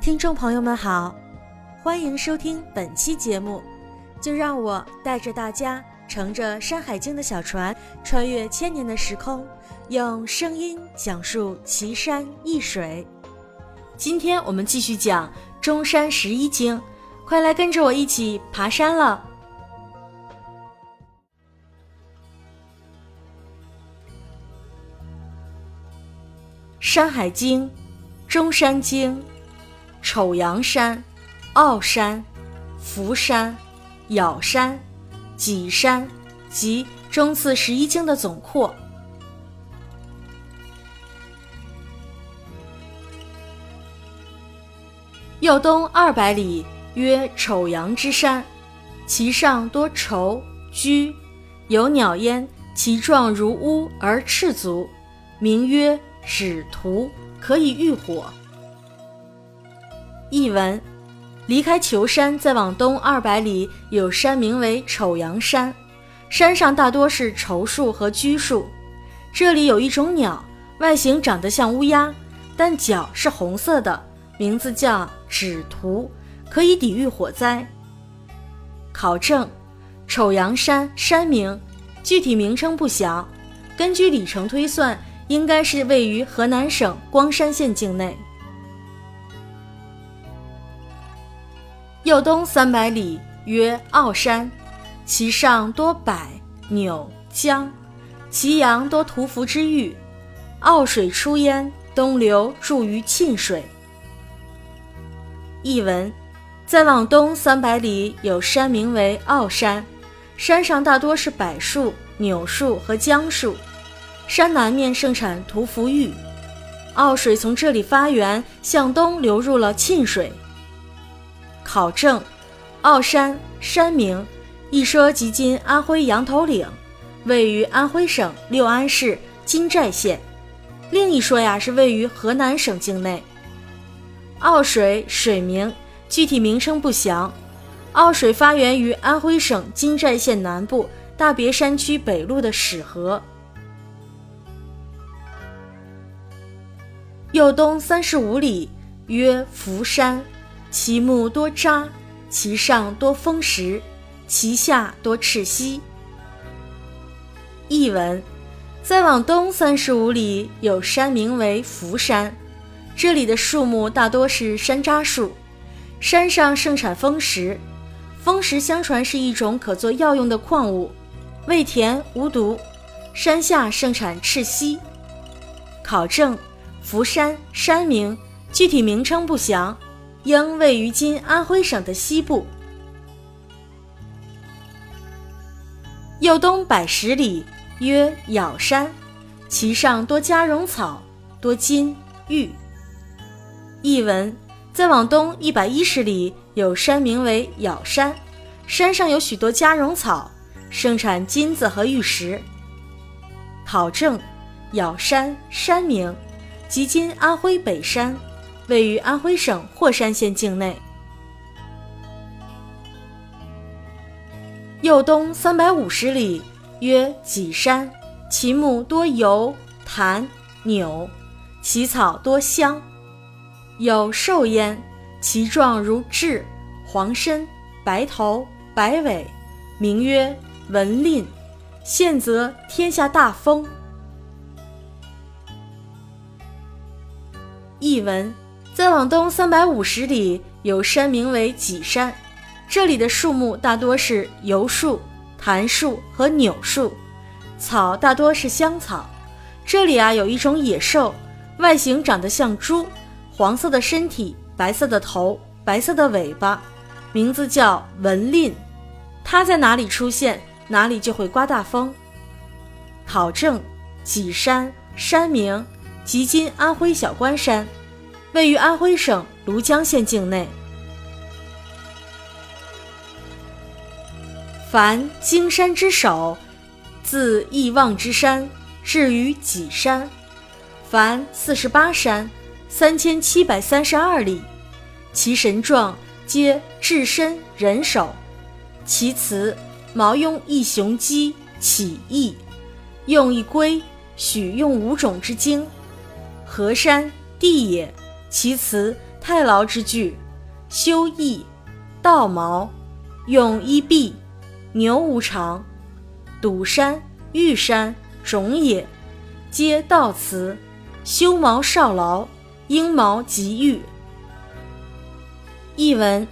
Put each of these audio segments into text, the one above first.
听众朋友们好，欢迎收听本期节目。就让我带着大家乘着《山海经》的小船，穿越千年的时空，用声音讲述奇山异水。今天我们继续讲中山十一经，快来跟着我一起爬山了。《山海经》中山经。丑阳山、傲山、福山、咬山、脊山及中次十一经的总括。右东二百里，曰丑阳之山，其上多畴居，有鸟焉，其状如乌而赤足，名曰止图，可以御火。译文：离开求山，再往东二百里，有山名为丑阳山，山上大多是稠树和榆树。这里有一种鸟，外形长得像乌鸦，但脚是红色的，名字叫纸图，可以抵御火灾。考证：丑阳山山名，具体名称不详，根据里程推算，应该是位于河南省光山县境内。右东三百里，曰傲山，其上多柏、柳、姜，其阳多屠夫之玉。傲水出焉，东流注于沁水。译文：再往东三百里，有山名为傲山，山上大多是柏树、柳树和姜树，山南面盛产屠夫玉。傲水从这里发源，向东流入了沁水。考证：奥山山名，一说即今安徽羊头岭，位于安徽省六安市金寨县；另一说呀是位于河南省境内。奥水水名，具体名称不详。奥水发源于安徽省金寨县南部大别山区北麓的始河。右东三十五里，曰福山。其木多渣，其上多风石，其下多赤溪。译文：再往东三十五里，有山名为福山，这里的树木大多是山楂树，山上盛产风石。风石相传是一种可做药用的矿物，味甜无毒。山下盛产赤溪。考证：福山山名，具体名称不详。应位于今安徽省的西部。右东百十里，曰咬山，其上多夹绒草，多金玉。译文：再往东一百一十里，有山名为咬山，山上有许多夹绒草，盛产金子和玉石。考证：咬山山名，即今安徽北山。位于安徽省霍山县境内。右东三百五十里，曰脊山，其木多油、檀、纽，其草多香，有兽焉，其状如雉，黄身，白头，白尾，名曰文令。现则天下大风。译文。再往东三百五十里，有山名为脊山，这里的树木大多是油树、檀树和柳树，草大多是香草。这里啊有一种野兽，外形长得像猪，黄色的身体，白色的头，白色的尾巴，名字叫文令。它在哪里出现，哪里就会刮大风。考证：脊山山名，即今安徽小关山。位于安徽省庐江县境内。凡荆山之首，自易望之山至于己山，凡四十八山，三千七百三十二里。其神状皆雉身人首，其词毛用一雄鸡起义，用一龟，许用五种之精。河山地也。其词太牢之句，修翼、道毛，用衣蔽，牛无常，堵山、玉山、种也，皆道辞，修毛少劳，鹰毛极玉。译文：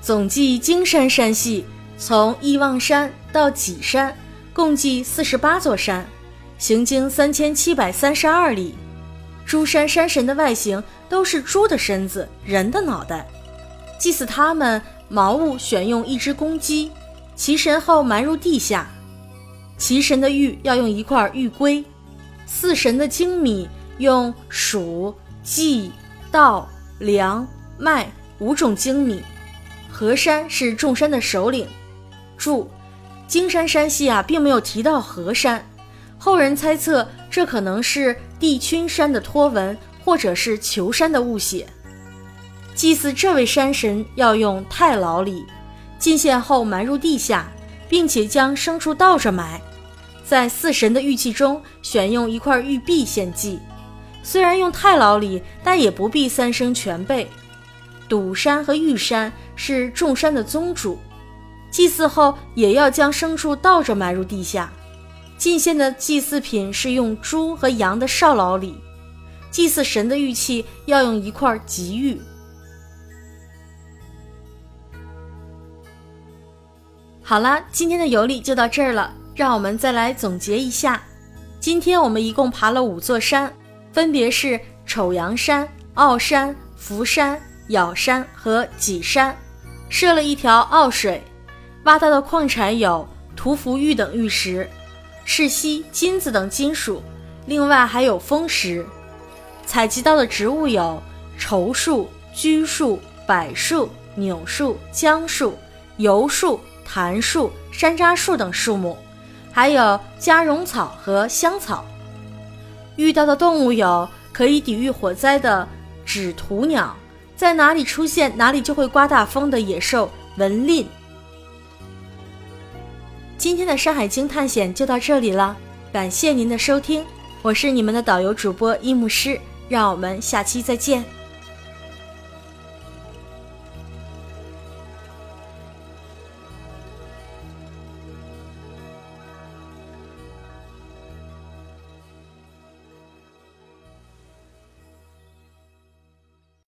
总计金山山系，从义望山到己山，共计四十八座山，行经三千七百三十二里。诸山山神的外形都是猪的身子，人的脑袋。祭祀他们，茅屋选用一只公鸡，其神后埋入地下。其神的玉要用一块玉龟。四神的精米用黍、稷、稻、梁、麦。五种精米，河山是众山的首领。注：金山山系啊，并没有提到河山，后人猜测这可能是地君山的托文，或者是求山的误写。祭祀这位山神要用太牢礼，进献后埋入地下，并且将牲畜倒着埋，在四神的玉器中选用一块玉璧献祭。虽然用太牢礼，但也不必三生全备。堵山和玉山是众山的宗主，祭祀后也要将牲畜倒着埋入地下。进献的祭祀品是用猪和羊的少老礼，祭祀神的玉器要用一块吉玉。好了，今天的游历就到这儿了，让我们再来总结一下。今天我们一共爬了五座山，分别是丑阳山、傲山、福山。咬山和脊山，设了一条坳水，挖到的矿产有涂氟玉等玉石、赤锡、金子等金属，另外还有风石。采集到的植物有稠树、榉树、柏树、柳树、姜树、油树、檀树、山楂树等树木，还有夹绒草和香草。遇到的动物有可以抵御火灾的纸鸵鸟。在哪里出现，哪里就会刮大风的野兽文令。今天的《山海经》探险就到这里了，感谢您的收听，我是你们的导游主播一牧师，让我们下期再见。